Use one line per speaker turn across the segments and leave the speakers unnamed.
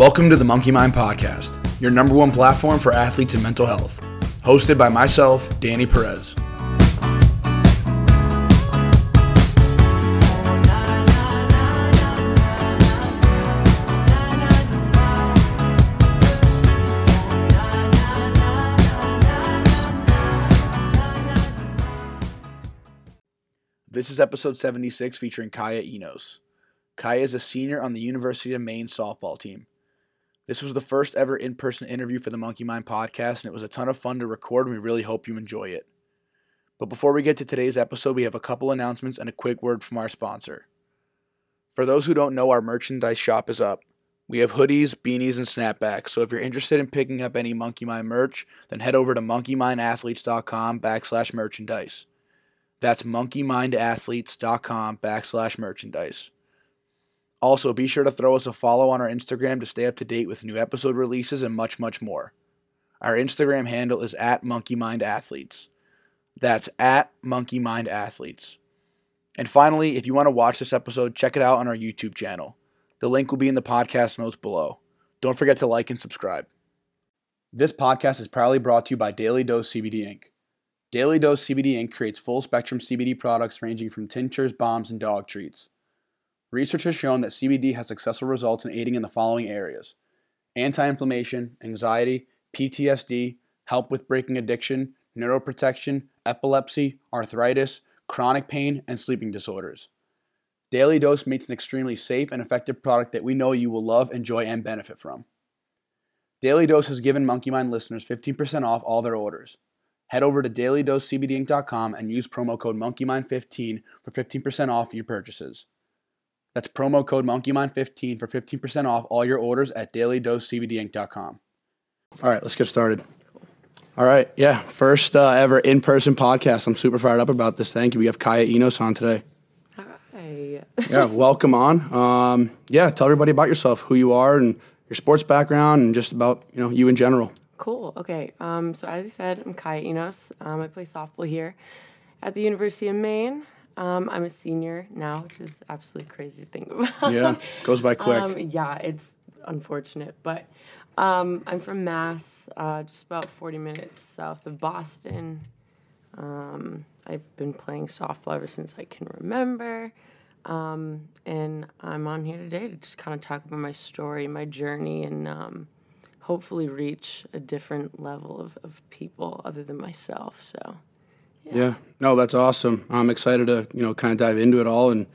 Welcome to the Monkey Mind Podcast, your number one platform for athletes and mental health. Hosted by myself, Danny Perez. This is episode 76 featuring Kaya Enos. Kaya is a senior on the University of Maine softball team. This was the first ever in person interview for the Monkey Mind podcast, and it was a ton of fun to record, and we really hope you enjoy it. But before we get to today's episode, we have a couple announcements and a quick word from our sponsor. For those who don't know, our merchandise shop is up. We have hoodies, beanies, and snapbacks, so if you're interested in picking up any Monkey Mind merch, then head over to monkeymindathletes.com backslash merchandise. That's monkeymindathletes.com backslash merchandise. Also, be sure to throw us a follow on our Instagram to stay up to date with new episode releases and much, much more. Our Instagram handle is at monkeymindathletes. That's at monkeymindathletes. And finally, if you want to watch this episode, check it out on our YouTube channel. The link will be in the podcast notes below. Don't forget to like and subscribe. This podcast is proudly brought to you by Daily Dose CBD Inc. Daily Dose CBD Inc. creates full spectrum CBD products ranging from tinctures, balms, and dog treats. Research has shown that CBD has successful results in aiding in the following areas anti inflammation, anxiety, PTSD, help with breaking addiction, neuroprotection, epilepsy, arthritis, chronic pain, and sleeping disorders. Daily Dose makes an extremely safe and effective product that we know you will love, enjoy, and benefit from. Daily Dose has given Monkey Mind listeners 15% off all their orders. Head over to dailydosecbdinc.com and use promo code MonkeyMind15 for 15% off your purchases. That's promo code MonkeyMind15 for 15% off all your orders at dailydosecbdinc.com. All right, let's get started. All right, yeah, first uh, ever in person podcast. I'm super fired up about this. Thank you. We have Kaya Enos on today.
Hi.
Yeah, welcome on. Um, yeah, tell everybody about yourself, who you are, and your sports background, and just about you know you in general.
Cool. Okay. Um, so as you said, I'm Kaya Enos. Um, I play softball here at the University of Maine. Um, I'm a senior now, which is absolutely crazy to think about.
Yeah, goes by quick.
Um, yeah, it's unfortunate, but um, I'm from Mass, uh, just about 40 minutes south of Boston. Um, I've been playing softball ever since I can remember. Um, and I'm on here today to just kind of talk about my story, my journey, and um, hopefully reach a different level of, of people other than myself. So,
Yeah, no, that's awesome. I'm excited to you know kind of dive into it all. And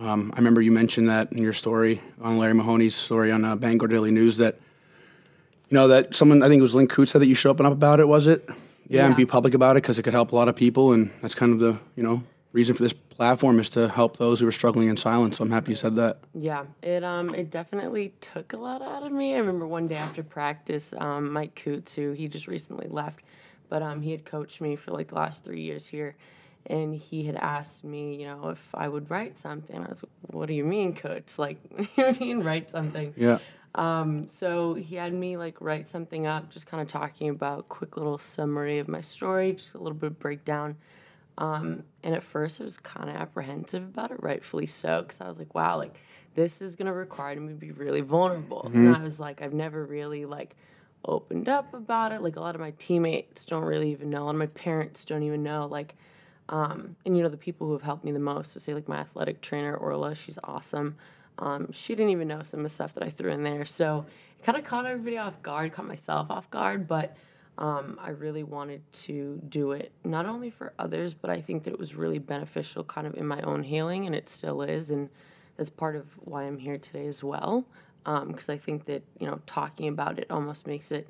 um, I remember you mentioned that in your story on Larry Mahoney's story on uh, Bangor Daily News that you know that someone I think it was Lynn Coutts said that you should open up about it. Was it? Yeah, and be public about it because it could help a lot of people, and that's kind of the you know reason for this platform is to help those who are struggling in silence. So I'm happy you said that.
Yeah, it um it definitely took a lot out of me. I remember one day after practice, um, Mike Coutts, who he just recently left, but um he had coached me for like the last three years here, and he had asked me, you know, if I would write something. I was, like, what do you mean, coach? Like, you mean write something?
Yeah.
Um, so he had me like write something up, just kind of talking about quick little summary of my story, just a little bit of breakdown. Um, and at first I was kind of apprehensive about it, rightfully so, because I was like, wow, like this is gonna require me to be really vulnerable. And I was like, I've never really like opened up about it. Like a lot of my teammates don't really even know, and my parents don't even know. Like, um, and you know the people who have helped me the most. So say like my athletic trainer Orla, she's awesome. Um, she didn't even know some of the stuff that I threw in there. So it kind of caught everybody off guard, caught myself off guard, but um, I really wanted to do it not only for others, but I think that it was really beneficial kind of in my own healing, and it still is. And that's part of why I'm here today as well. Because I think that, you know, talking about it almost makes it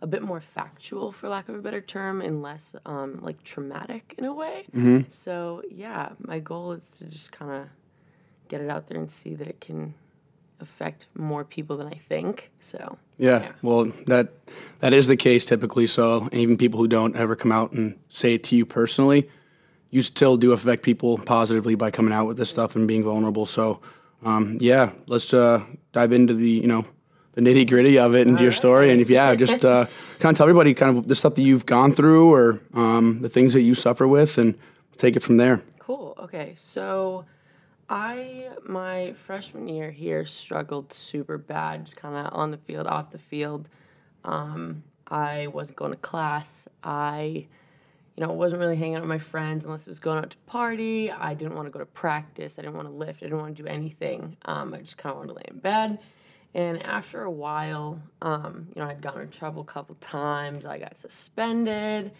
a bit more factual, for lack of a better term, and less um, like traumatic in a way. So, yeah, my goal is to just kind of get it out there and see that it can affect more people than I think. So,
Yeah,
Yeah.
well, that that is the case typically. So even people who don't ever come out and say it to you personally, you still do affect people positively by coming out with this stuff and being vulnerable. So, um, yeah, let's uh, dive into the you know the nitty gritty of it into your story. And if yeah, just uh, kind of tell everybody kind of the stuff that you've gone through or um, the things that you suffer with, and take it from there.
Cool. Okay. So, I my freshman year here struggled super bad, just kind of on the field, off the field. Um, I wasn't going to class. I, you know, wasn't really hanging out with my friends unless it was going out to party. I didn't want to go to practice. I didn't want to lift. I didn't want to do anything. Um, I just kind of wanted to lay in bed. And after a while, um, you know, I'd gotten in trouble a couple times. I got suspended.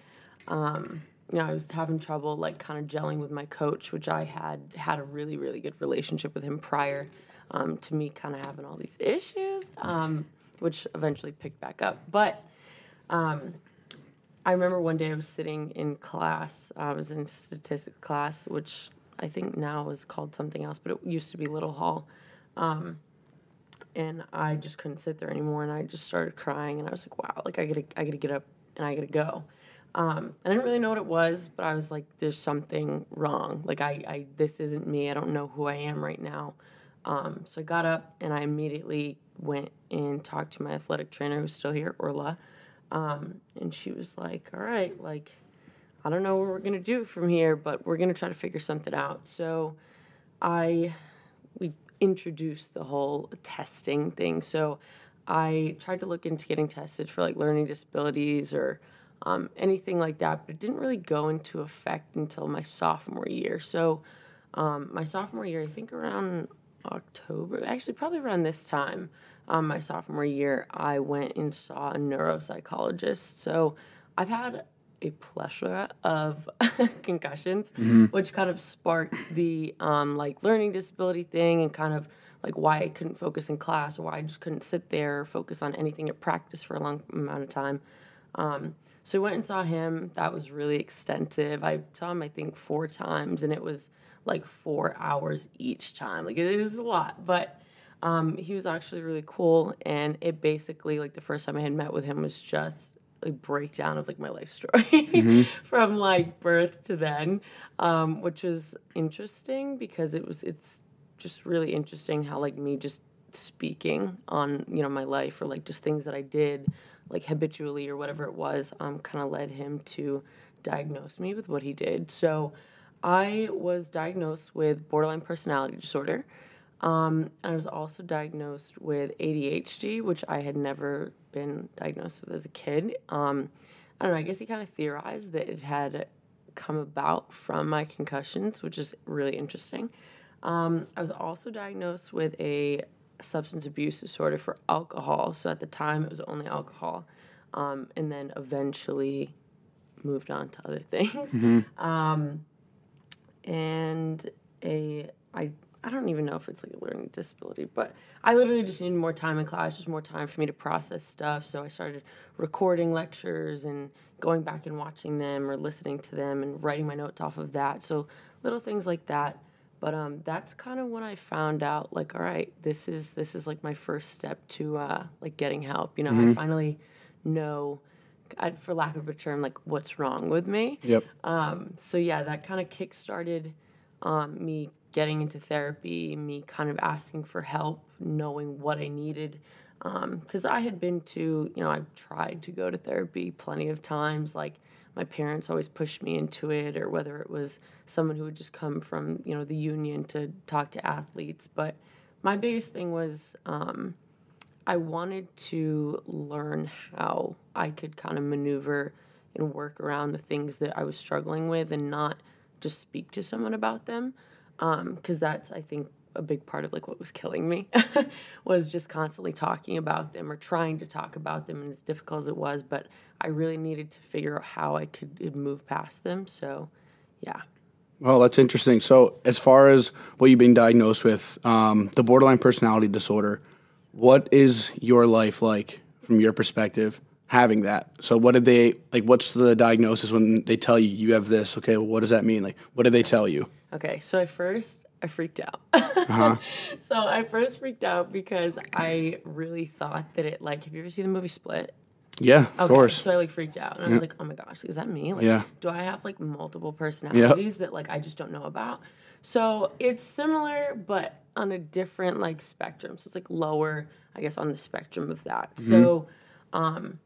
Um, you know, I was having trouble like kind of gelling with my coach, which I had had a really, really good relationship with him prior um, to me kind of having all these issues, um, which eventually picked back up. But um, I remember one day I was sitting in class. I was in statistics class, which I think now is called something else, but it used to be Little Hall. Um, and I just couldn't sit there anymore, and I just started crying, and I was like, "Wow! Like I gotta, I gotta get up, and I gotta go." Um, I didn't really know what it was, but I was like, "There's something wrong. Like I, I this isn't me. I don't know who I am right now." Um, so I got up, and I immediately went and talked to my athletic trainer, who's still here, Orla, um, and she was like, "All right, like." I don't know what we're gonna do from here, but we're gonna try to figure something out. So, I we introduced the whole testing thing. So I tried to look into getting tested for like learning disabilities or um, anything like that, but it didn't really go into effect until my sophomore year. So um, my sophomore year, I think around October, actually probably around this time, um, my sophomore year, I went and saw a neuropsychologist. So I've had a plethora of concussions, mm-hmm. which kind of sparked the um, like learning disability thing and kind of like why I couldn't focus in class or why I just couldn't sit there or focus on anything at practice for a long amount of time. Um, so I went and saw him. That was really extensive. I saw him, I think, four times, and it was like four hours each time. Like it was a lot, but um, he was actually really cool. And it basically, like the first time I had met with him, was just a breakdown of like my life story mm-hmm. from like birth to then, um, which was interesting because it was it's just really interesting how like me just speaking on you know my life or like just things that I did like habitually or whatever it was um, kind of led him to diagnose me with what he did. So I was diagnosed with borderline personality disorder. Um, I was also diagnosed with ADHD, which I had never been diagnosed with as a kid. Um, I don't know, I guess he kind of theorized that it had come about from my concussions, which is really interesting. Um, I was also diagnosed with a substance abuse disorder for alcohol. So at the time, it was only alcohol, um, and then eventually moved on to other things. Mm-hmm. Um, and a I I don't even know if it's like a learning disability, but I literally just needed more time in class, just more time for me to process stuff. So I started recording lectures and going back and watching them or listening to them and writing my notes off of that. So little things like that. But um, that's kind of when I found out, like, all right, this is this is like my first step to uh, like getting help. You know, mm-hmm. I finally know, I, for lack of a term, like what's wrong with me.
Yep.
Um, so yeah, that kind of kick started um, me getting into therapy, me kind of asking for help, knowing what I needed. Because um, I had been to, you know, I've tried to go to therapy plenty of times. Like my parents always pushed me into it, or whether it was someone who would just come from, you know, the union to talk to athletes. But my biggest thing was um, I wanted to learn how I could kind of maneuver and work around the things that I was struggling with and not just speak to someone about them because um, that's I think a big part of like what was killing me was just constantly talking about them or trying to talk about them and as difficult as it was but i really needed to figure out how i could move past them so yeah.
Well that's interesting. So as far as what you've been diagnosed with um, the borderline personality disorder what is your life like from your perspective having that? So what did they like what's the diagnosis when they tell you you have this okay well, what does that mean? Like what did they tell you
Okay, so at first I freaked out. uh-huh. So I first freaked out because I really thought that it like have you ever seen the movie Split?
Yeah, of okay, course.
So I like freaked out and I was like, oh my gosh, is that me? Like,
yeah.
do I have like multiple personalities yep. that like I just don't know about? So it's similar, but on a different like spectrum. So it's like lower, I guess, on the spectrum of that. Mm-hmm. So um,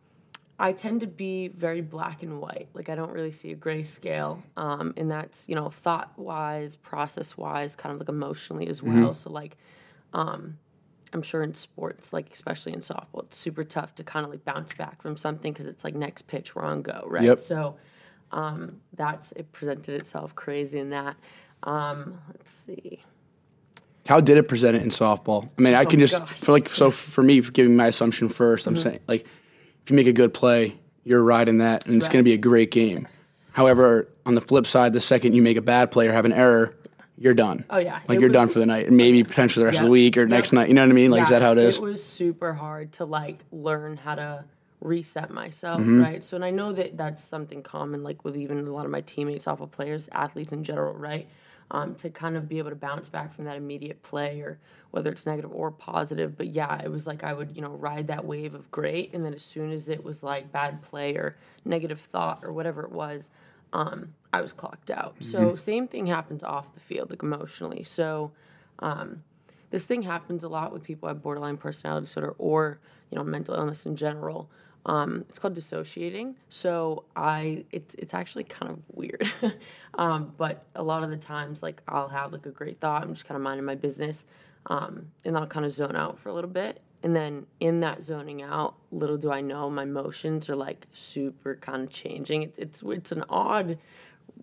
I tend to be very black and white. Like I don't really see a gray scale, um, and that's you know thought wise, process wise, kind of like emotionally as well. So like, um, I'm sure in sports, like especially in softball, it's super tough to kind of like bounce back from something because it's like next pitch, we're on go, right?
Yep.
So um, that's it presented itself crazy in that. Um, let's see.
How did it present it in softball? I mean, I can just
gosh.
for like so for me, for giving my assumption 1st i I'm saying like if you make a good play, you're riding that, and it's going to be a great game. However, on the flip side, the second you make a bad play or have an error, you're done.
Oh, yeah.
like
It
you're done for the night, and maybe potentially the rest of the week or next night. You know what I mean? Like is that how it is?
It was super hard to like learn how to reset myself,
Mm-hmm.
right? So, and I know that that's something common, like with even a lot of my teammates, softball players, athletes in general, right? Um, to kind of be able to bounce back from that immediate play, or whether it's negative or positive. But yeah, it was like I would, you know, ride that wave of great, and then as soon as it was like bad play or negative thought or whatever it was, um, I was clocked out. So same thing happens off the field, like emotionally. So this thing happens a lot with people who have borderline personality disorder or you know mental illness in general um, it's called dissociating so i it's, it's actually kind of weird um, but a lot of the times like i'll have like a great thought i'm just kind of minding my business um, and i'll kind of zone out for a little bit and then in that zoning out little do i know my emotions are like super kind of changing it's it's it's an odd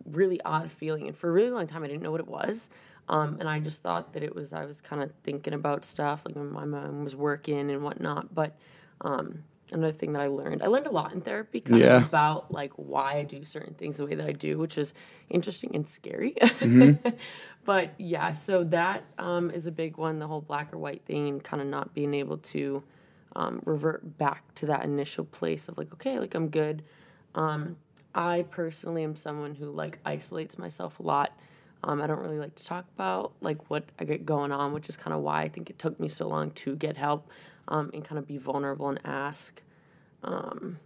really odd feeling. And for a really long time, I didn't know what it was. Um, and I just thought that it was, I was kind of thinking about stuff, like my mom was working and whatnot. But um, another thing that I learned, I learned a lot in therapy
Yeah.
about like why I do certain things the way that I do, which is interesting and scary. but yeah, so that um, is a big one the whole black or white thing and kind of not being able to um, revert back to that initial place of like, okay, like I'm good. Um, I personally am someone who like isolates myself a lot. Um, I don't really like to talk about like what I get going on, which is kind of why I think it took me so long to get help um, and kind of be vulnerable and ask. Um,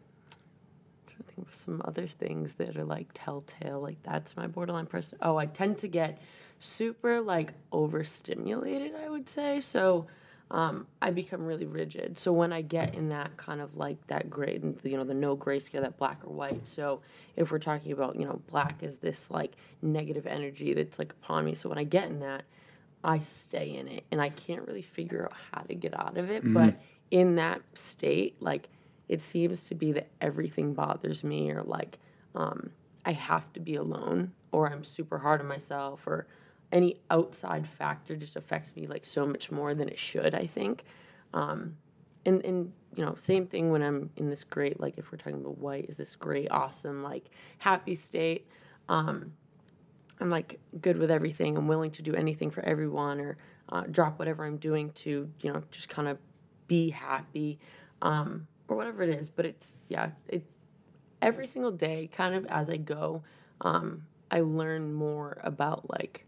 trying to think of some other things that are like telltale. Like that's my borderline person. Oh, I tend to get super like overstimulated. I would say so um, I become really rigid. So when I get in that kind of like that gray, you know, the no gray scale, that black or white. So if we're talking about, you know, black is this like negative energy that's like upon me. So when I get in that, I stay in it and I can't really figure out how to get out of it. But in that state, like it seems to be that everything bothers me or like um, I have to be alone or I'm super hard on myself or any outside factor just affects me like so much more than it should, I think. Um, and, and you know, same thing when I'm in this great, like if we're talking about white, is this great, awesome, like happy state. Um, I'm like good with everything. I'm willing to do anything for everyone or uh, drop whatever I'm doing to, you know, just kind of be happy um, or whatever it is. But it's, yeah, it, every single day, kind of as I go, um, I learn more about like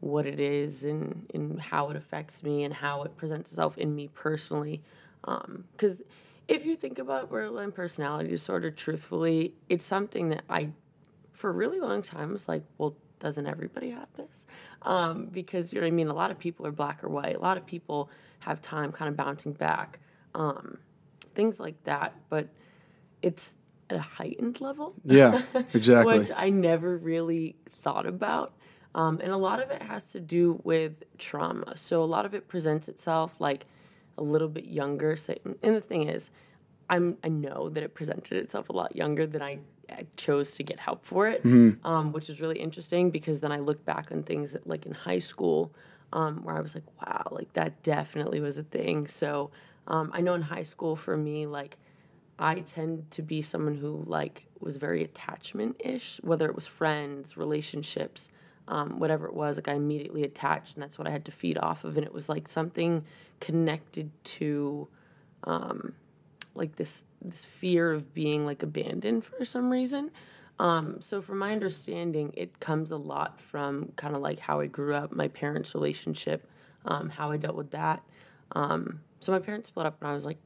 what it is and, and how it affects me and how it presents itself in me personally. Because if you think about borderline personality disorder, truthfully, it's something that I, for a really long time, was like, well, doesn't everybody have this? Um, because you know what I mean. A lot of people are black or white. A lot of people have time kind of bouncing back, um, things like that. But it's at a heightened level.
Yeah, exactly.
which I never really thought about. Um, and a lot of it has to do with trauma. So a lot of it presents itself like a little bit younger. So, and the thing is, I'm I know that it presented itself a lot younger than I, I chose to get help for it, um, which is really interesting because then I look back on things that, like in high school um, where I was like, wow, like that definitely was a thing. So um, I know in high school for me, like I tend to be someone who like was very attachment ish, whether it was friends, relationships, um, whatever it was. Like I immediately attached, and that's what I had to feed off of. And it was like something connected to um, like this this fear of being like abandoned for some reason. Um, so from my understanding, it comes a lot from kind of like how I grew up, my parents' relationship, um, how I dealt with that. Um, so my parents split up when I was like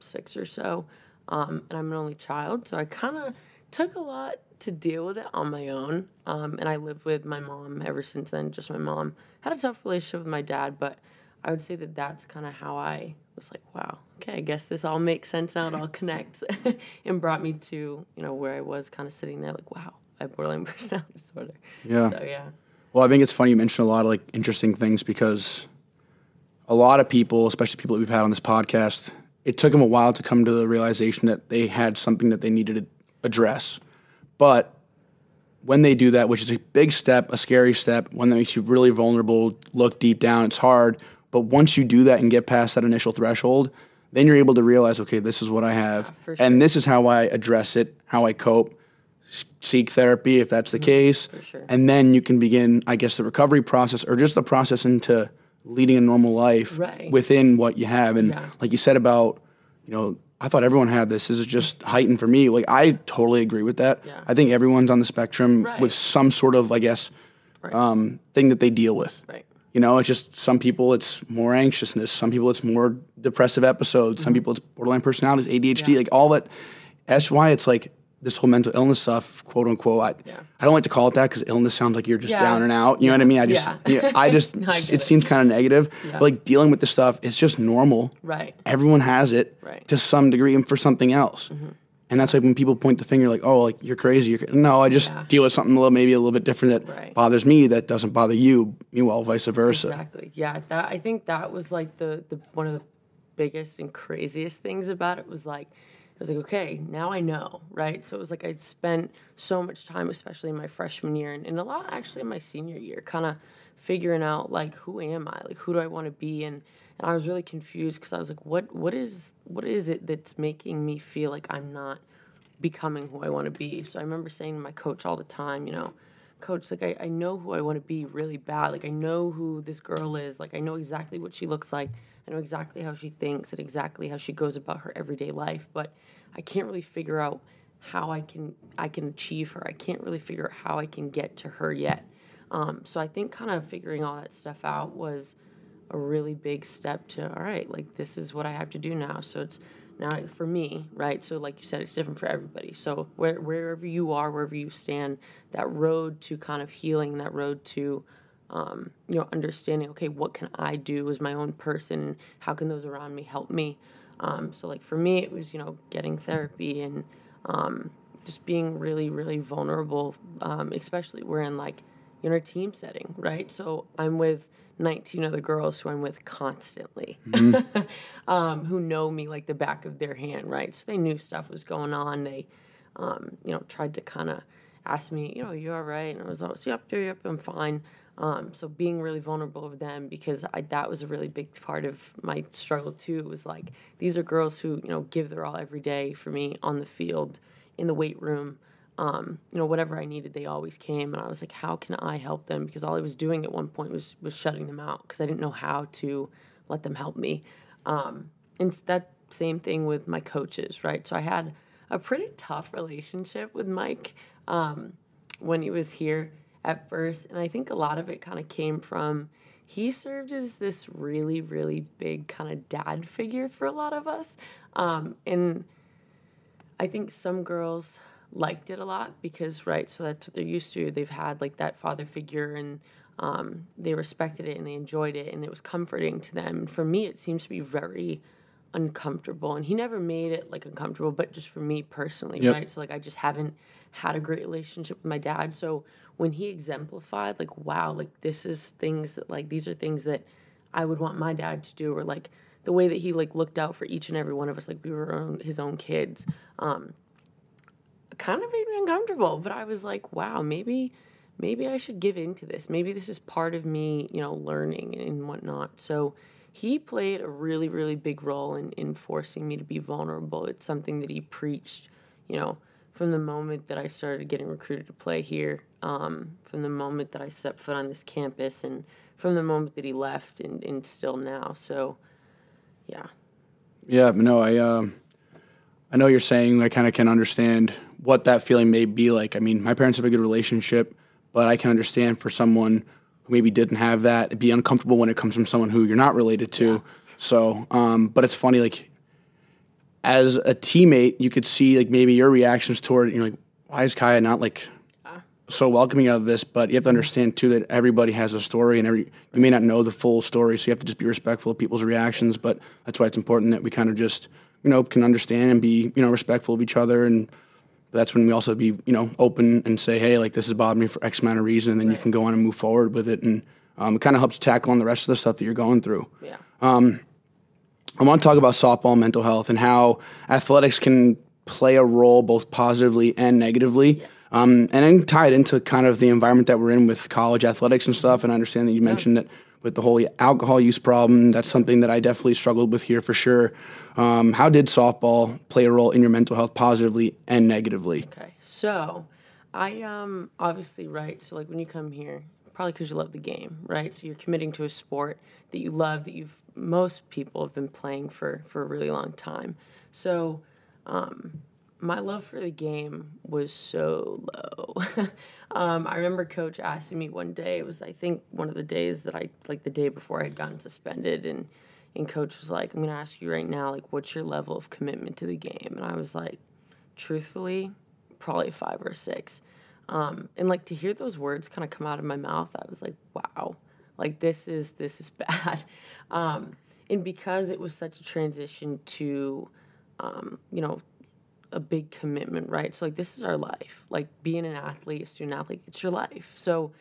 six or so, um, and I'm an only child, so I kind of took a lot to deal with it on my own. Um, and I lived with my mom ever since then, just my mom. Had a tough relationship with my dad, but I would say that that's kind of how I was like, wow, okay, I guess this all makes sense now. It all connects, and brought me to you know where I was, kind of sitting there like, wow, I have borderline personality disorder.
Yeah.
So yeah.
Well, I think it's funny you mentioned a lot of like interesting things because a lot of people, especially people that we've had on this podcast, it took them a while to come to the realization that they had something that they needed to address. But when they do that, which is a big step, a scary step, one that makes you really vulnerable, look deep down, it's hard. But once you do that and get past that initial threshold, then you're able to realize, okay, this is what I have,
for
and this is how I address it, how I cope, seek therapy if that's the case,
Mm-hmm. sure.
and then you can begin, I guess, the recovery process or just the process into leading a normal life
Right.
within what you have. And
Yeah.
like you said about, you know, I thought everyone had this. This is just heightened for me. Like I totally agree with that.
Yeah.
I think everyone's on the spectrum
Right.
with some sort of, I guess,
Right.
um, thing that they deal with.
right.
You know, it's just some people it's more anxiousness, some people it's more depressive episodes, some people it's borderline personalities, ADHD,
Mm-hmm. Yeah.
like all that. That's why it's like this whole mental illness stuff, quote unquote. I,
Yeah.
I don't like to call it that because illness sounds like you're just
Yeah.
down and out. You know what I mean? I just,
Yeah.
yeah, I just,
No, I
it,
it.
seems kind of negative.
Yeah.
But like dealing with this stuff, it's just normal.
Right.
Everyone has it
Right. Mm-hmm.
to some degree and for something else. And that's like when people point the finger, like, "Oh, like you're crazy." You're cra-" no, I just
Yeah.
deal with something a little, maybe a little bit different that
Right.
bothers me that doesn't bother you. Meanwhile, vice versa.
Exactly. Yeah. That I think that was like the the one of the biggest and craziest things about it was like I was like, okay, now I know, right? So it was like I'd spent so much time, especially in my freshman year and, and a lot actually in my senior year, kind of figuring out like who am I? Like who do I want to be? And and I was really confused because I was like, what what is what is it that's making me feel like I'm not becoming who I want to be? So I remember saying to my coach all the time, you know, coach, like I, I know who I want to be really bad. Like I know who this girl is. Like I know exactly what she looks like. I know exactly how she thinks and exactly how she goes about her everyday life. But I can't really figure out how I can I can achieve her. I can't really figure out how I can get to her yet. Um, so I think kind of figuring all that stuff out was a really big step to all right, like this is what I have to do now. So it's now for me, right? So like you said, it's different for everybody. So where, wherever you are, wherever you stand, that road to kind of healing, that road to um, you know understanding. Okay, what can I do as my own person? How can those around me help me? Um, so like for me, it was you know getting therapy and um, just being really really vulnerable, um, especially we're in like in a team setting, right? So I'm with 19 other girls who I'm with constantly, um, who know me like the back of their hand, right? So they knew stuff was going on. They, um, you know, tried to kind of ask me, you know, you all right? And I was always, yep, yep, yep, I'm fine. Um, so being really vulnerable with them because I, that was a really big part of my struggle too. Was like these are girls who you know give their all every day for me on the field, in the weight room, um, you know, whatever I needed, they always came. And I was like, how can I help them? Because all I was doing at one point was was shutting them out because I didn't know how to let them help me. Um, and that same thing with my coaches, right? So I had a pretty tough relationship with Mike um, when he was here at first, and I think a lot of it kind of came from he served as this really, really big kind of dad figure for a lot of us, um, and I think some girls liked it a lot because, right, so that's what they're used to. They've had like that father figure and um, they respected it and they enjoyed it and it was comforting to them. For me, it seems to be very uncomfortable. And he never made it like uncomfortable, but just for me personally,
Yep.
right? So, like, I just haven't had a great relationship with my dad. So, when he exemplified, like, wow, like, this is things that, like, these are things that I would want my dad to do, or like, the way that he like looked out for each and every one of us, like we were own, his own kids. Um, kind of made me uncomfortable, but I was like, wow, maybe maybe I should give into this. Maybe this is part of me, you know, learning and whatnot. So he played a really, really big role in, in forcing me to be vulnerable. It's something that he preached, you know, from the moment that I started getting recruited to play here, um, from the moment that I stepped foot on this campus, and from the moment that he left, and, and still now. So, yeah.
Yeah, no, I um, I know you're saying I kind of can understand what that feeling may be like. I mean, my parents have a good relationship, but I can understand for someone who maybe didn't have that, it'd be uncomfortable when it comes from someone who you're not related to. So, um, but it's funny, like as a teammate, you could see like maybe your reactions toward it. You're like, why is Kaya not like so welcoming out of this, but you have to understand too that everybody has a story, and every you may not know the full story, so you have to just be respectful of people's reactions. But that's why it's important that we kind of just you know can understand and be you know respectful of each other, and that's when we also be you know open and say, hey, like this has bothered me for X amount of reason, and then right. you can go on and move forward with it, and um, it kind of helps tackle on the rest of the stuff that you're going through.
Yeah. Um,
I want to talk about softball mental health and how athletics can play a role both positively and negatively. Yeah. Um, and then tie it into kind of the environment that we're in with college athletics and stuff. And I understand that you mentioned that with the whole alcohol use problem, that's something that I definitely struggled with here for sure. Um, how did softball play a role in your mental health positively and negatively?
Okay, so I um obviously right. So like when you come here, probably because you love the game, right? So you're committing to a sport that you love that you've most people have been playing for for a really long time. So um, my love for the game was so low. um, I remember coach asking me one day, it was I think one of the days that I like the day before I had gotten suspended and and coach was like, I'm gonna ask you right now, like what's your level of commitment to the game? And I was like, truthfully, probably five or six. Um, and like to hear those words kind of come out of my mouth, I was like, wow, like this is this is bad. Um, and because it was such a transition to um, you know a big commitment, right? So like this is our life. Like being an athlete, a student athlete, it's your life. So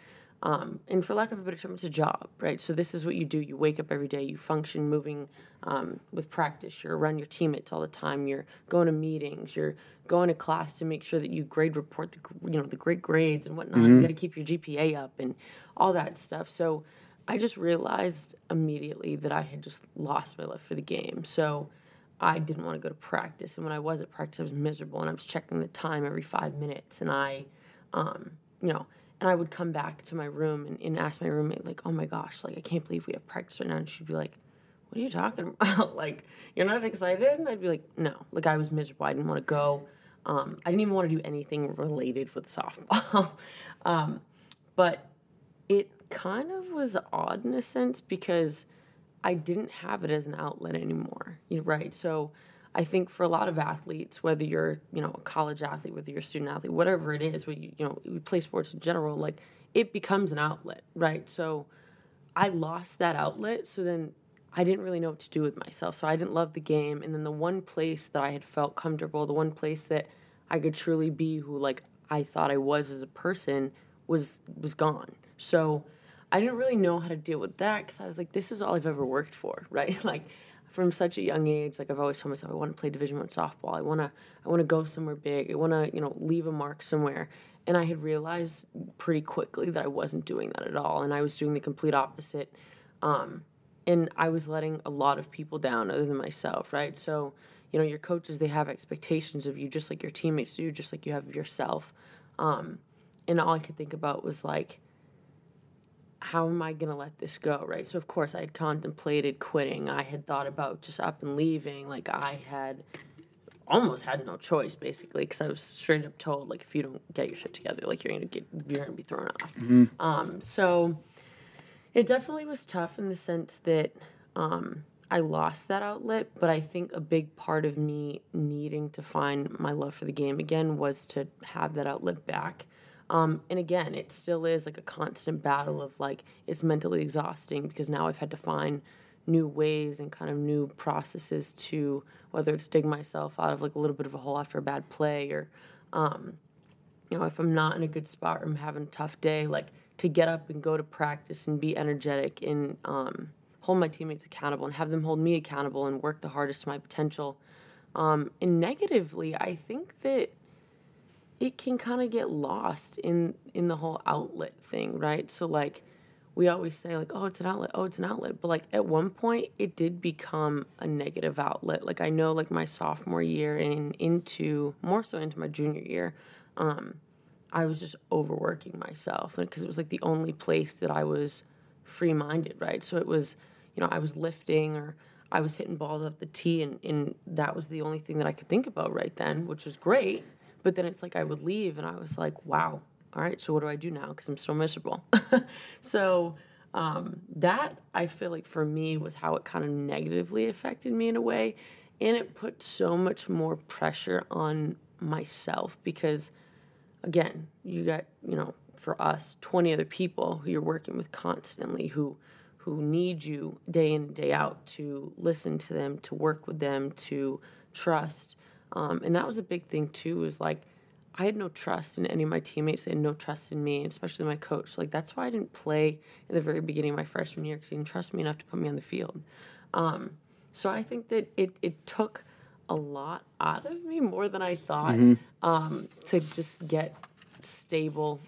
um, and for lack of a better term, it's a job, right? So this is what you do. You wake up every day. You function, moving um, with practice. You're around your teammates all the time. You're going to meetings. You're going to class to make sure that you grade report the you know the great grades and whatnot. Mm-hmm. You got to keep your GPA up and all that stuff. So I just realized immediately that I had just lost my love for the game. So I didn't want to go to practice. And when I was at practice, I was miserable and I was checking the time every five minutes. And I, um, you know, and I would come back to my room and, and ask my roommate, like, oh my gosh, like, I can't believe we have practice right now. And she'd be like, what are you talking about? like, you're not excited? And I'd be like, no. Like, I was miserable. I didn't want to go. Um, I didn't even want to do anything related with softball. um, but it kind of was odd in a sense because – I didn't have it as an outlet anymore. You right? So I think for a lot of athletes, whether you're you know a college athlete, whether you're a student athlete, whatever it is, you you know we play sports in general, like it becomes an outlet, right? So I lost that outlet, so then I didn't really know what to do with myself. So I didn't love the game, and then the one place that I had felt comfortable, the one place that I could truly be who like I thought I was as a person was was gone. So I didn't really know how to deal with that because I was like, this is all I've ever worked for, right? like from such a young age, like I've always told myself, I want to play Division One softball. I want to, I want to go somewhere big. I want to, you know, leave a mark somewhere. And I had realized pretty quickly that I wasn't doing that at all, and I was doing the complete opposite. Um, and I was letting a lot of people down, other than myself, right? So, you know, your coaches they have expectations of you, just like your teammates do, just like you have of yourself. Um, and all I could think about was like how am I going to let this go, right? So, of course, I had contemplated quitting. I had thought about just up and leaving. Like, I had almost had no choice, basically, because I was straight up told, like, if you don't get your shit together, like, you're going to get, you're going to be thrown off. Mm-hmm. Um, so, it definitely was tough in the sense that um, I lost that outlet, but I think a big part of me needing to find my love for the game again was to have that outlet back um, and again, it still is like a constant battle of like it's mentally exhausting because now I've had to find new ways and kind of new processes to whether it's dig myself out of like a little bit of a hole after a bad play or um, you know if I'm not in a good spot or I'm having a tough day, like to get up and go to practice and be energetic and um, hold my teammates accountable and have them hold me accountable and work the hardest to my potential. Um, and negatively, I think that it can kind of get lost in in the whole outlet thing, right? So like we always say like, oh, it's an outlet, oh, it's an outlet, but like at one point it did become a negative outlet. Like I know like my sophomore year and into more so into my junior year, um, I was just overworking myself because it was like the only place that I was free minded, right? So it was, you know, I was lifting or I was hitting balls off the tee, and, and that was the only thing that I could think about right then, which was great but then it's like I would leave and I was like, wow, all right, so what do I do now? Because I'm so miserable. so um, that I feel like for me was how it kind of negatively affected me in a way. And it put so much more pressure on myself because again, you got, you know, for us, 20 other people who you're working with constantly who who need you day in day out to listen to them, to work with them, to trust. Um, and that was a big thing too, is like I had no trust in any of my teammates. They had no trust in me, especially my coach. Like that's why I didn't play in the very beginning of my freshman year because he didn't trust me enough to put me on the field. Um, so I think that it it took a lot out of me more than I thought
Mm-hmm.
um, to just get stable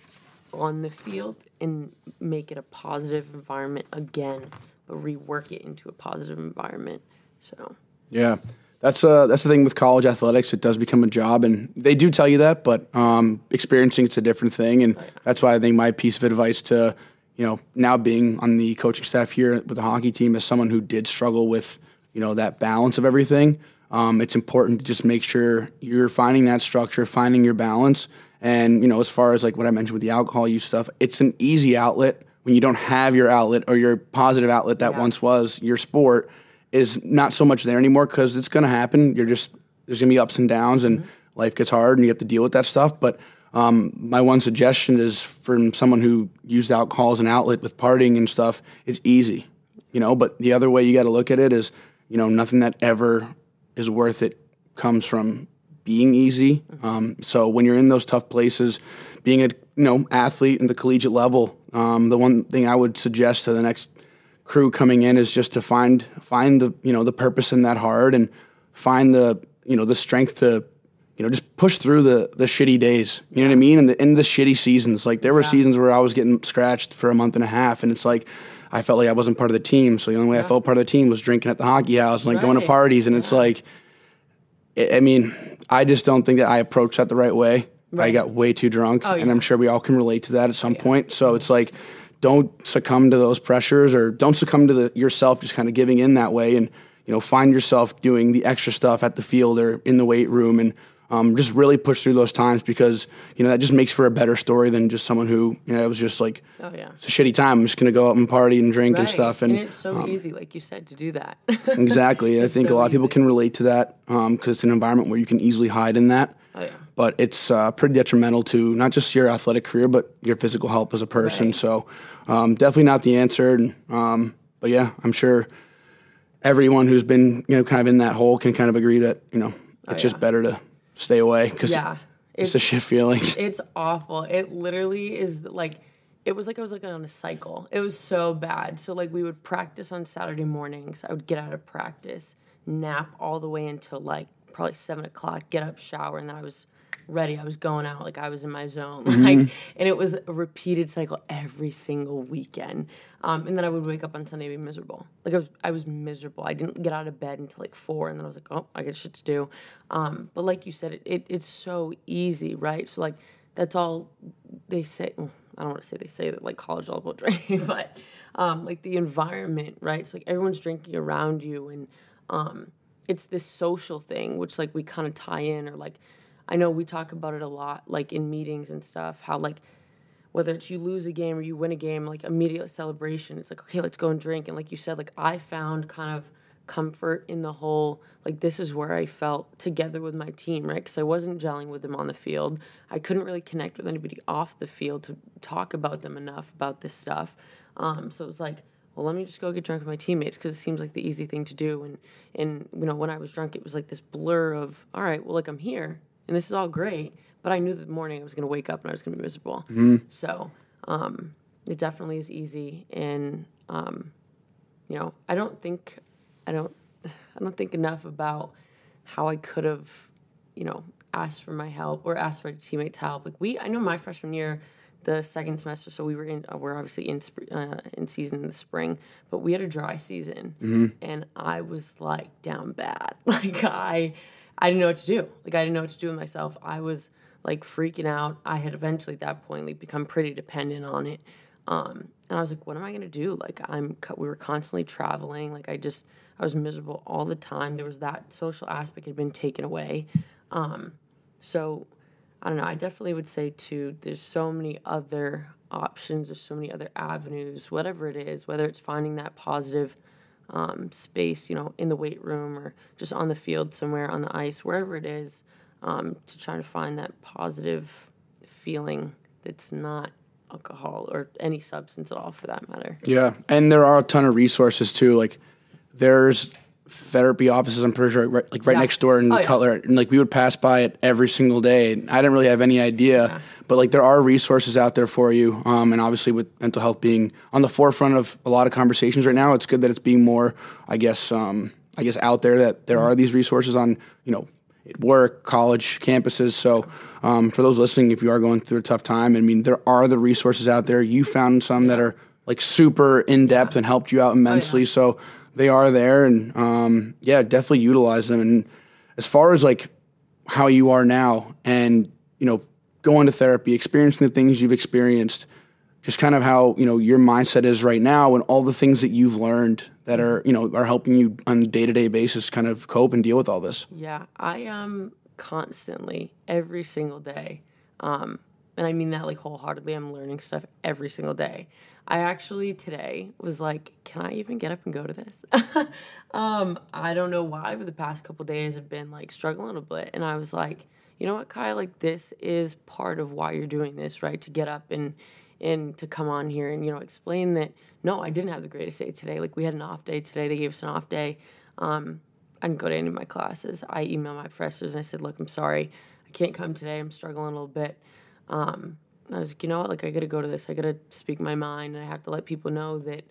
on the field and make it a positive environment again, but rework it into a positive environment. So
Yeah, that's uh that's the thing with college athletics. It does become a job, and they do tell you that, but um, experiencing it's a different thing, and that's why I think my piece of advice to you know now being on the coaching staff here with the hockey team as someone who did struggle with you know that balance of everything. Um, it's important to just make sure you're finding that structure, finding your balance, and you know as far as like what I mentioned with the alcohol use stuff, it's an easy outlet when you don't have your outlet or your positive outlet that
Yeah.
once was your sport is not so much there anymore because it's going to happen. You're just there's going to be ups and downs, and life gets hard, and you have to deal with that stuff. But um, my one suggestion is from someone who used alcohol as an outlet with partying and stuff. It's easy, you know. But the other way you got to look at it is, you know, nothing that ever is worth it comes from being easy. Um, so when you're in those tough places, being a you know athlete in the collegiate level, um, the one thing I would suggest to the next crew coming in is just to find find the you know the purpose in that hard and find the you know the strength to you know just push through the the shitty days. You know what I mean? And the in the shitty seasons, like there were seasons where I was getting scratched for a month and a half, and it's like. I felt like I wasn't part of the team, so the only way I felt part of the team was drinking at the hockey house and like going to parties. And it's like, I I mean, I just don't think that I approached that the right way. I got way too drunk, oh, and
yeah. Oh,
I'm sure we all can relate to that at some point. So it's like, don't succumb to those pressures, or don't succumb to the, yourself just kind of giving in that way, and you know, find yourself doing the extra stuff at the field or in the weight room, and um, just really push through those times because you know that just makes for a better story than just someone who you know it was just like
Oh yeah.
it's a shitty time. I'm just gonna go out and party and drink and stuff, and,
it's so easy, like you said, to do that.
exactly. And I think a
so
lot of people can relate to that because it's an environment where you can easily hide in that. But it's uh, pretty detrimental to not just your athletic career, but your physical health as a person.
Right.
So um, definitely not the answer. And, um, but yeah, I'm sure everyone who's been you know kind of in that hole can kind of agree that you know it's just
Oh, yeah.
better to stay away because
yeah.
it's a shit feeling.
It's awful. It literally is like it was like I was like on a cycle. It was so bad. So like we would practice on Saturday mornings. I would get out of practice, nap all the way until like probably seven o'clock, get up, shower, and then I was ready. I was going out like I was in my zone. Like and it was a repeated cycle every single weekend. Um, and then I would wake up on Sunday and be miserable. Like I was I was miserable. I didn't get out of bed until like four and then I was like, oh, I got shit to do. Um, but like you said, it, it it's so easy, right? So like that's all they say. well, I don't want to say they say that like college all about drinking, but um, like the environment, right? So like everyone's drinking around you, and um, it's this social thing, which like we kind of tie in, or like I know we talk about it a lot, like in meetings and stuff, how like whether it's you lose a game or you win a game, like immediate celebration. It's like, okay, let's go and drink. And like you said, like I found kind of comfort in the whole, like this is where I felt together with my team, right? Because I wasn't gelling with them on the field. I couldn't really connect with anybody off the field to talk about them enough about this stuff. Um, so it was like, well, let me just go get drunk with my teammates because it seems like the easy thing to do. And and you know, when I was drunk, it was like this blur of, all right, well, like I'm here and this is all great, but I knew that the morning I was going to wake up and I was going to be miserable. So um, it definitely is easy, and um, you know, I don't think I don't I don't think enough about how I could have, you know, asked for my help or asked for a teammate's help. Like we, I know my freshman year, the second semester, so we were in, uh, we're obviously in sp- uh, in season in the spring, but we had a dry season, and I was like down bad. Like I, I didn't know what to do. Like I didn't know what to do with myself. I was like freaking out. I had eventually at that point like become pretty dependent on it. Um, and I was like, what am I gonna do? Like I'm, we were constantly traveling. Like I just, I was miserable all the time. There was that social aspect had been taken away. Um, so I don't know. I definitely would say too. There's so many other options. There's so many other avenues. Whatever it is, whether it's finding that positive um, space, you know, in the weight room or just on the field somewhere on the ice, wherever it is, um, to try to find that positive feeling that's not alcohol or any substance at all for that matter.
Yeah, and there are a ton of resources too. Like there's therapy offices. I'm pretty sure right, like right
Yeah.
next door in
Oh, yeah.
Cutler, and like we would pass by it every single day. And I didn't really have any idea,
Yeah.
but like there are resources out there for you. Um, and obviously with mental health being on the forefront of a lot of conversations right now, it's good that it's being more, I guess, um, I guess out there that there are these resources on you know work, college, campuses. So. Um, for those listening, if you are going through a tough time, I mean, there are the resources out there. You found some that are like super in depth and helped you out immensely. So they are there, and um, yeah, definitely utilize them. And as far as like how you are now, and you know, going to therapy, experiencing the things you've experienced, just kind of how you know your mindset is right now, and all the things that you've learned that are you know are helping you on a day to day basis, kind of cope and deal with all this.
Yeah, I um constantly every single day, um, and I mean that like wholeheartedly. I'm learning stuff every single day. I actually today was like, can I even get up and go to this? um, I don't know why, but the past couple days I've been like struggling a bit, and I was like, you know what, Kai, like this is part of why you're doing this, right? To get up and and to come on here and you know explain that no, I didn't have the greatest day today. Like we had an off day today. They gave us an off day. Um, I didn't go to any of my classes. I emailed my professors and I said, "Look, I'm sorry, I can't come today. I'm struggling a little bit." Um, I was like, you know what? Like, I got to go to this. I got to speak my mind, and I have to let people know that,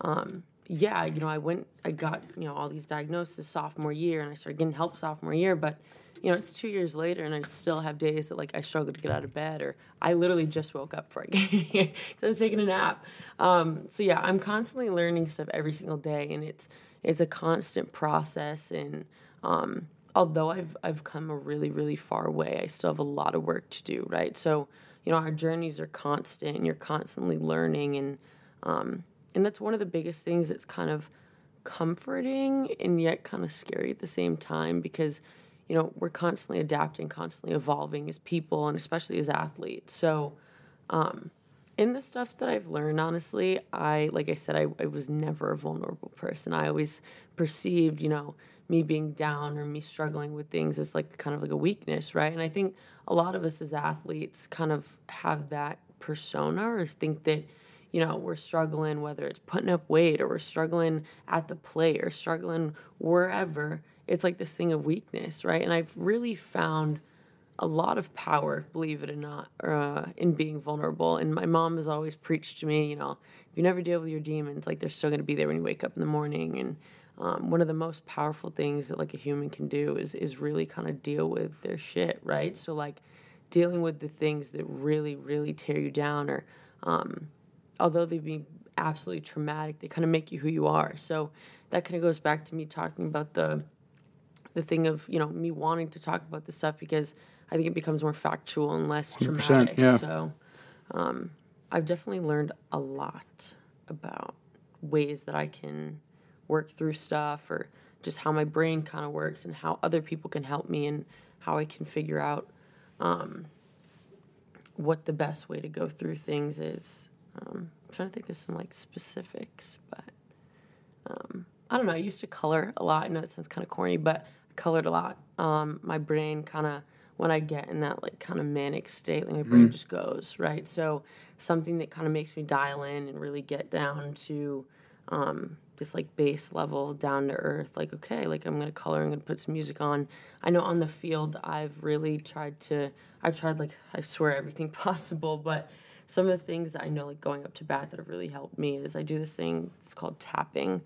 um, yeah, you know, I went, I got, you know, all these diagnoses sophomore year, and I started getting help sophomore year, but. You know, it's two years later, and I still have days that like I struggle to get out of bed, or I literally just woke up for a game because I was taking a nap. Um, so yeah, I'm constantly learning stuff every single day, and it's it's a constant process. And um, although I've I've come a really really far way, I still have a lot of work to do. Right, so you know our journeys are constant, and you're constantly learning, and um, and that's one of the biggest things that's kind of comforting and yet kind of scary at the same time because you know we're constantly adapting, constantly evolving as people, and especially as athletes. So um, in the stuff that I've learned, honestly, I like I said, I, I was never a vulnerable person. I always perceived, you know, me being down or me struggling with things is like kind of like a weakness, right? And I think a lot of us as athletes kind of have that persona or think that, you know, we're struggling whether it's putting up weight or we're struggling at the plate or struggling wherever. It's like this thing of weakness, right? And I've really found a lot of power, believe it or not, uh, in being vulnerable. And my mom has always preached to me, you know, if you never deal with your demons, like they're still going to be there when you wake up in the morning. And um, one of the most powerful things that like a human can do is is really kind of deal with their shit, right? So like dealing with the things that really, really tear you down, or um, although they be absolutely traumatic, they kind of make you who you are. So that kind of goes back to me talking about the the thing of you know me wanting to talk about this stuff because I think it becomes more factual and less traumatic.
yeah.
So um, I've definitely learned a lot about ways that I can work through stuff or just how my brain kind of works and how other people can help me and how I can figure out um, what the best way to go through things is. Um, I'm trying to think of some like specifics, but um, I don't know. I used to color a lot. I know it sounds kind of corny, but I colored a lot. Um, my brain kind of when I get in that like kind of manic state, like my brain just goes right. So something that kind of makes me dial in and really get down to um, this like base level, down to earth. Like okay, like I'm gonna color. I'm gonna put some music on. I know on the field, I've really tried to. I've tried like I swear everything possible, but some of the things that I know, like going up to bat, that have really helped me is I do this thing. It's called tapping,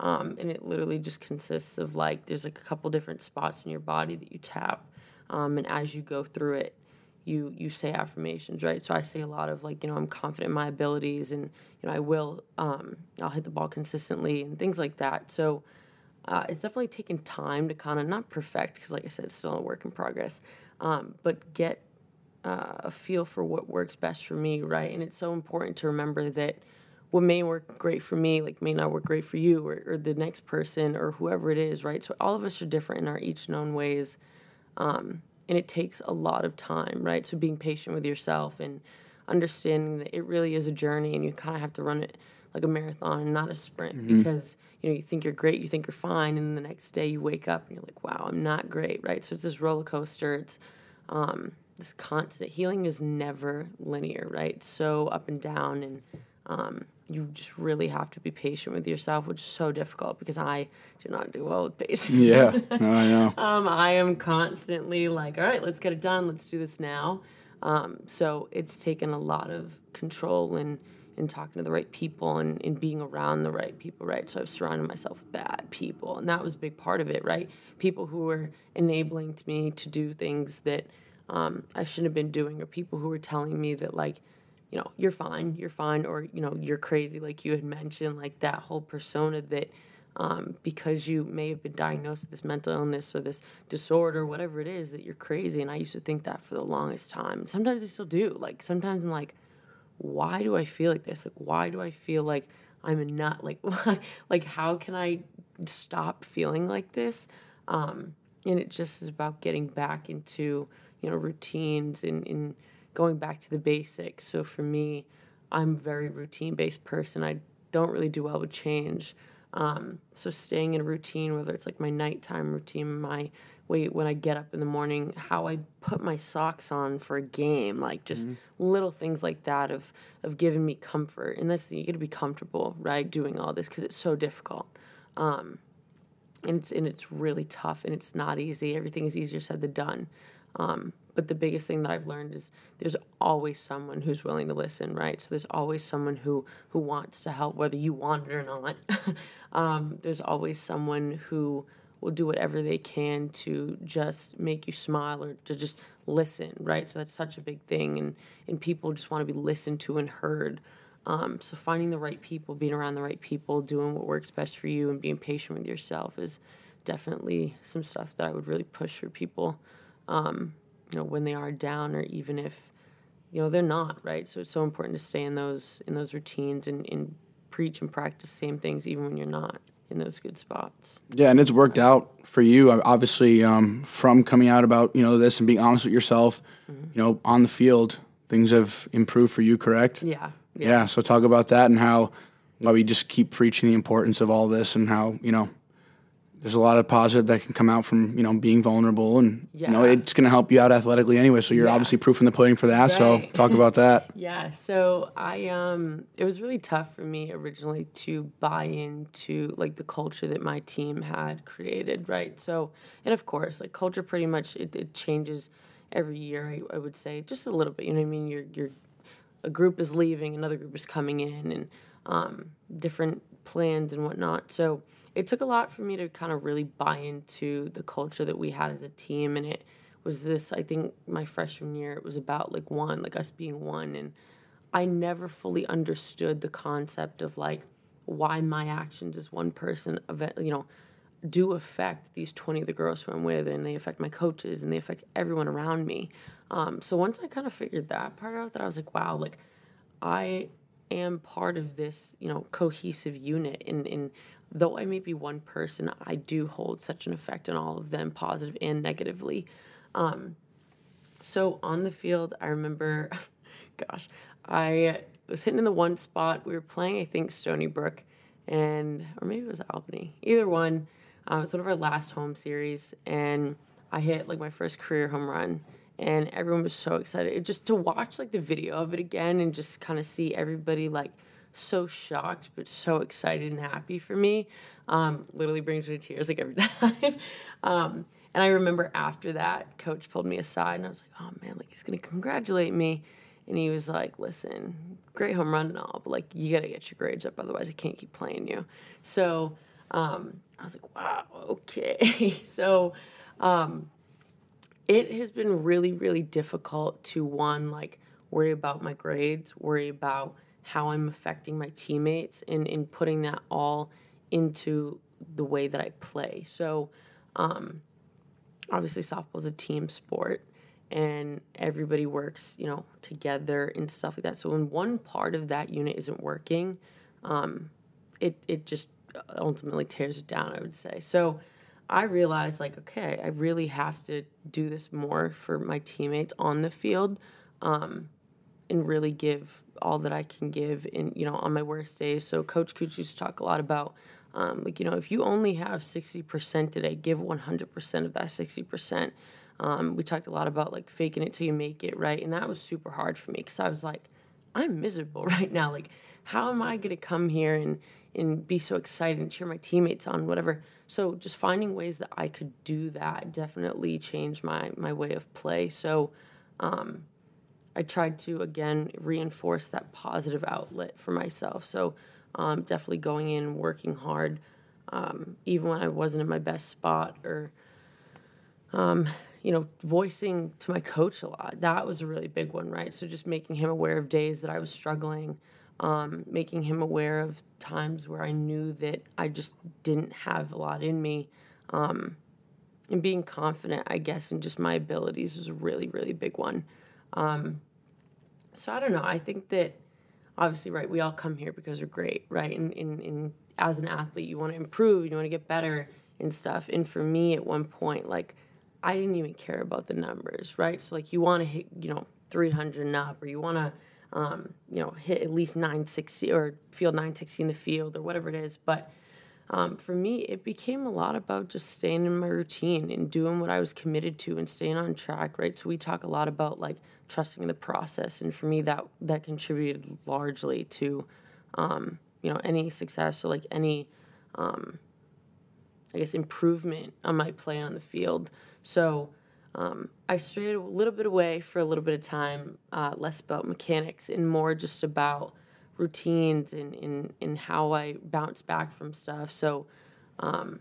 um, and it literally just consists of like there's like a couple different spots in your body that you tap, um, and as you go through it, you you say affirmations, right? So I say a lot of like you know I'm confident in my abilities, and you know I will um, I'll hit the ball consistently and things like that. So. Uh, it's definitely taken time to kind of not perfect because, like I said, it's still a work in progress, um, but get uh, a feel for what works best for me, right? And it's so important to remember that what may work great for me, like may not work great for you or, or the next person or whoever it is, right? So all of us are different in our each and own ways. Um, and it takes a lot of time, right? So being patient with yourself and understanding that it really is a journey and you kind of have to run it like a marathon and not a sprint because you know you think you're great, you think you're fine, and then the next day you wake up and you're like, wow, I'm not great, right? So it's this roller coaster. It's um, this constant healing is never linear, right? So up and down, and um, you just really have to be patient with yourself, which is so difficult because I do not do well with patience.
Yeah, I know.
um, I am constantly like, all right, let's get it done. Let's do this now. Um, so it's taken a lot of control and and talking to the right people and, and being around the right people, right? So I've surrounded myself with bad people, and that was a big part of it, right? People who were enabling to me to do things that um, I shouldn't have been doing, or people who were telling me that like, you know, you're fine, you're fine, or you know, you're crazy, like you had mentioned, like that whole persona that. Um, because you may have been diagnosed with this mental illness or this disorder, whatever it is, that you're crazy. And I used to think that for the longest time. Sometimes I still do. Like sometimes I'm like, why do I feel like this? Like, why do I feel like I'm a nut? Like, why, like how can I stop feeling like this? Um, and it just is about getting back into you know routines and, and going back to the basics. So for me, I'm a very routine based person. I don't really do well with change. Um, so staying in a routine, whether it's like my nighttime routine, my wait when I get up in the morning, how I put my socks on for a game, like just mm-hmm. little things like that of of giving me comfort. And that's the you got to be comfortable, right, doing all this because it's so difficult. Um, and it's and it's really tough and it's not easy. Everything is easier said than done. Um, but the biggest thing that I've learned is there's always someone who's willing to listen, right? So there's always someone who who wants to help, whether you want it or not. um, there's always someone who will do whatever they can to just make you smile or to just listen, right? So that's such a big thing, and and people just want to be listened to and heard. Um, so finding the right people, being around the right people, doing what works best for you, and being patient with yourself is definitely some stuff that I would really push for people. Um, you know, when they are down, or even if you know they're not, right? So it's so important to stay in those in those routines and, and preach and practice the same things, even when you're not in those good spots.
Yeah, and it's worked out for you. Obviously, um, from coming out about you know this and being honest with yourself, mm-hmm. you know, on the field, things have improved for you. Correct?
Yeah,
yeah. Yeah. So talk about that and how why we just keep preaching the importance of all this and how you know there's a lot of positive that can come out from you know being vulnerable and yeah. you know it's going to help you out athletically anyway so you're yeah. obviously proof in the pudding for that right. so talk about that
yeah so i um it was really tough for me originally to buy into like the culture that my team had created right so and of course like culture pretty much it, it changes every year I, I would say just a little bit you know what i mean you're you're a group is leaving another group is coming in and um different plans and whatnot. So it took a lot for me to kind of really buy into the culture that we had as a team and it was this i think my freshman year it was about like one like us being one and i never fully understood the concept of like why my actions as one person you know do affect these 20 of the girls who i'm with and they affect my coaches and they affect everyone around me. Um, so once i kind of figured that part out that i was like wow like i am part of this you know cohesive unit and, and though I may be one person, I do hold such an effect on all of them, positive and negatively. Um, so on the field, I remember, gosh, I was hitting in the one spot. We were playing, I think, Stony Brook, and or maybe it was Albany. Either one. Uh, it was one of our last home series, and I hit like my first career home run, and everyone was so excited. just to watch like the video of it again and just kind of see everybody like so shocked but so excited and happy for me. Um, literally brings me to tears like every time. um, and I remember after that, coach pulled me aside and I was like, oh man, like he's gonna congratulate me. And he was like, listen, great home run and all, but like you gotta get your grades up, otherwise I can't keep playing you. So um, I was like, wow, okay. so um, it has been really, really difficult to one, like worry about my grades, worry about how I'm affecting my teammates and in putting that all into the way that I play. So, um, obviously, softball is a team sport and everybody works, you know, together and stuff like that. So, when one part of that unit isn't working, um, it, it just ultimately tears it down, I would say. So, I realized, like, okay, I really have to do this more for my teammates on the field um, and really give all that I can give in you know on my worst days. So Coach Cooch used to talk a lot about um, like you know if you only have sixty percent today, give one hundred percent of that sixty percent. Um, we talked a lot about like faking it till you make it, right? And that was super hard for me because I was like, I'm miserable right now. Like, how am I to come here and and be so excited and cheer my teammates on, whatever? So just finding ways that I could do that definitely changed my my way of play. So. Um, I tried to again reinforce that positive outlet for myself. So um, definitely going in, working hard, um, even when I wasn't in my best spot, or um, you know, voicing to my coach a lot. That was a really big one, right? So just making him aware of days that I was struggling, um, making him aware of times where I knew that I just didn't have a lot in me. Um, and being confident, I guess, in just my abilities was a really, really big one. Um, so I don't know. I think that obviously, right, we all come here because we're great, right? And, as an athlete, you want to improve, you want to get better and stuff. And for me, at one point, like, I didn't even care about the numbers, right? So, like, you want to hit, you know, 300 and up, or you want to, um, you know, hit at least 960 or field 960 in the field or whatever it is. But um, for me, it became a lot about just staying in my routine and doing what I was committed to and staying on track, right? So we talk a lot about like trusting the process, and for me, that that contributed largely to, um, you know, any success or like any, um, I guess, improvement on my play on the field. So. Um, I strayed a little bit away for a little bit of time, uh, less about mechanics and more just about routines and in in how I bounce back from stuff. So, um,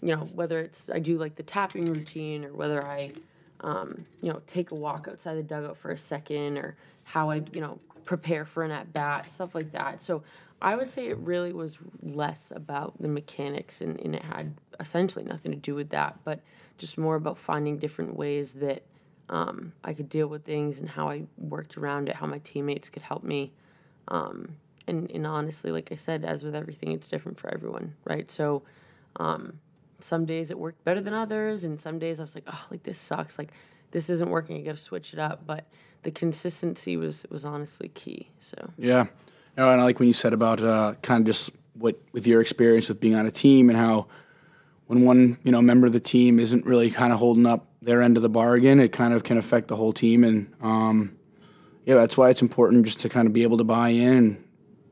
you know, whether it's I do like the tapping routine or whether I, um, you know, take a walk outside the dugout for a second or how I, you know, prepare for an at bat, stuff like that. So I would say it really was less about the mechanics and, and it had essentially nothing to do with that, but just more about finding different ways that um, I could deal with things and how I worked around it, how my teammates could help me. Um, and, and honestly, like I said, as with everything, it's different for everyone, right? So um, some days it worked better than others, and some days I was like, oh, like this sucks, like this isn't working. I got to switch it up. But the consistency was was honestly key. So
yeah, no, and I like when you said about uh, kind of just what with your experience with being on a team and how when one you know member of the team isn't really kind of holding up their end of the bargain, it kind of can affect the whole team and. Um, yeah, that's why it's important just to kind of be able to buy in and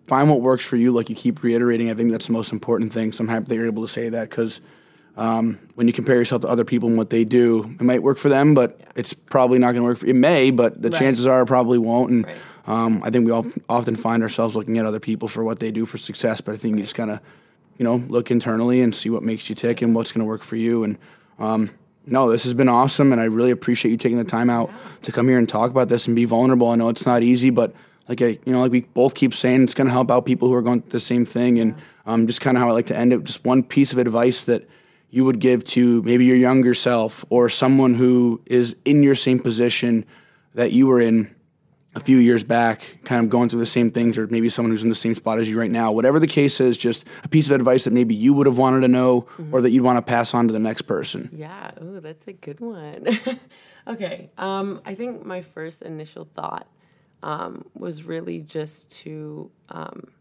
find what works for you. Like you keep reiterating, I think that's the most important thing. So I'm happy that you're able to say that because um, when you compare yourself to other people and what they do, it might work for them, but yeah. it's probably not going to work for. It may, but the right. chances are it probably won't. And right. um, I think we all often find ourselves looking at other people for what they do for success. But I think right. you just kind of, you know, look internally and see what makes you tick and what's going to work for you. And um, no, this has been awesome, and I really appreciate you taking the time out to come here and talk about this and be vulnerable. I know it's not easy, but like I, you know, like we both keep saying, it's going to help out people who are going through the same thing. And um, just kind of how I like to end it, just one piece of advice that you would give to maybe your younger self or someone who is in your same position that you were in a few years back, kind of going through the same things, or maybe someone who's in the same spot as you right now. Whatever the case is, just a piece of advice that maybe you would have wanted to know mm-hmm. or that you'd want to pass on to the next person.
Yeah, ooh, that's a good one. okay, um, I think my first initial thought um, was really just to, um,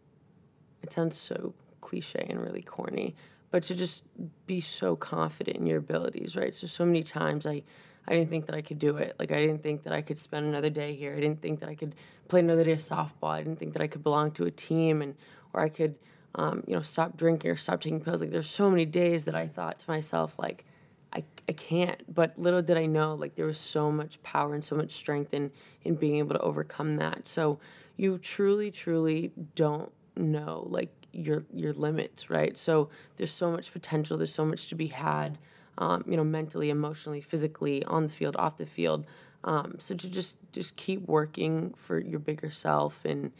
it sounds so cliche and really corny, but to just be so confident in your abilities, right? So, so many times I, I didn't think that I could do it. Like I didn't think that I could spend another day here. I didn't think that I could play another day of softball. I didn't think that I could belong to a team and or I could um, you know stop drinking or stop taking pills. Like there's so many days that I thought to myself like I, I can't. But little did I know like there was so much power and so much strength in in being able to overcome that. So you truly truly don't know like your your limits, right? So there's so much potential. There's so much to be had um, you know, mentally, emotionally, physically, on the field, off the field. Um, so to just just keep working for your bigger self and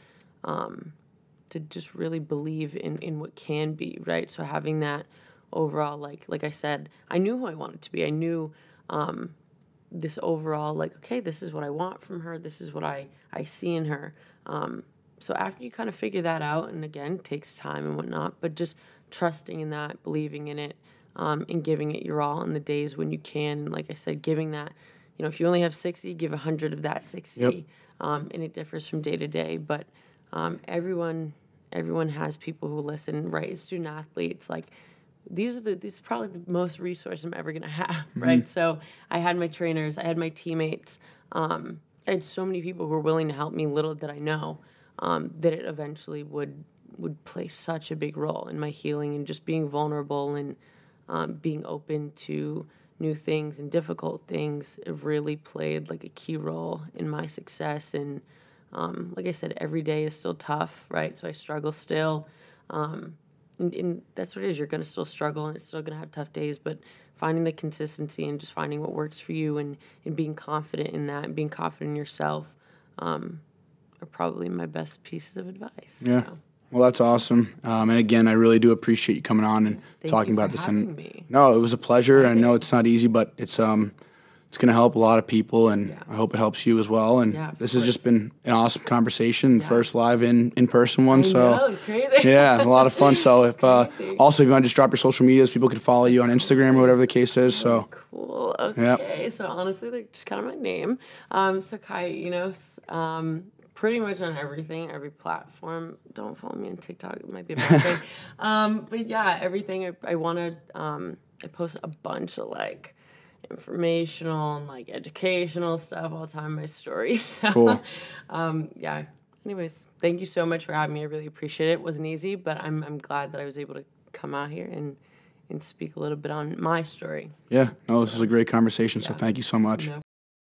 um, to just really believe in in what can be, right? So having that overall, like like I said, I knew who I wanted to be. I knew um, this overall, like, okay, this is what I want from her. This is what I I see in her. Um, so after you kind of figure that out, and again, takes time and whatnot, but just trusting in that, believing in it, um, and giving it your all on the days when you can. Like I said, giving that, you know, if you only have 60, give 100 of that 60. Yep. Um, and it differs from day to day. But um, everyone everyone has people who listen, right? Student athletes, like these are the these are probably the most resource I'm ever gonna have, right? So I had my trainers, I had my teammates, um, I had so many people who were willing to help me. Little did I know um, that it eventually would would play such a big role in my healing and just being vulnerable and um, being open to new things and difficult things. have really played like a key role in my success. And um, like I said, every day is still tough, right? So I struggle still. Um, and, and that's what it is. You're going to still struggle and it's still going to have tough days, but finding the consistency and just finding what works for you and, and being confident in that and being confident in yourself um, are probably my best pieces of advice.
Yeah.
So,
Well, that's awesome. Um, and again, I really do appreciate you coming on and
Thank
talking about this. And
me.
no, it was a pleasure. I know it's not easy, but it's um, it's going to help a lot of people, and
Yeah.
I hope it helps you as well. And
Yeah,
this has just been an awesome conversation, first live in in person one.
I
so
know,
yeah, a lot of fun. So if uh, also if you want to just drop your social medias, people can follow you on Instagram or whatever the case is. So
Cool.
Yep.
Okay. So honestly, like just kind of my name. Um, so Kai Enos, um, pretty much on everything, every platform. Don't follow me on TikTok. It might be a bad thing. Um, but yeah, everything I, I want to. Um, I post a bunch of like informational and like educational stuff all the time. My stories. So,
Cool.
um, yeah. Anyways, thank you so much for having me. I really appreciate it. It wasn't easy, but I'm I'm glad that I was able to come out here and and speak a little bit on my story.
yeah, no, this is a great conversation. So thank you so much.
No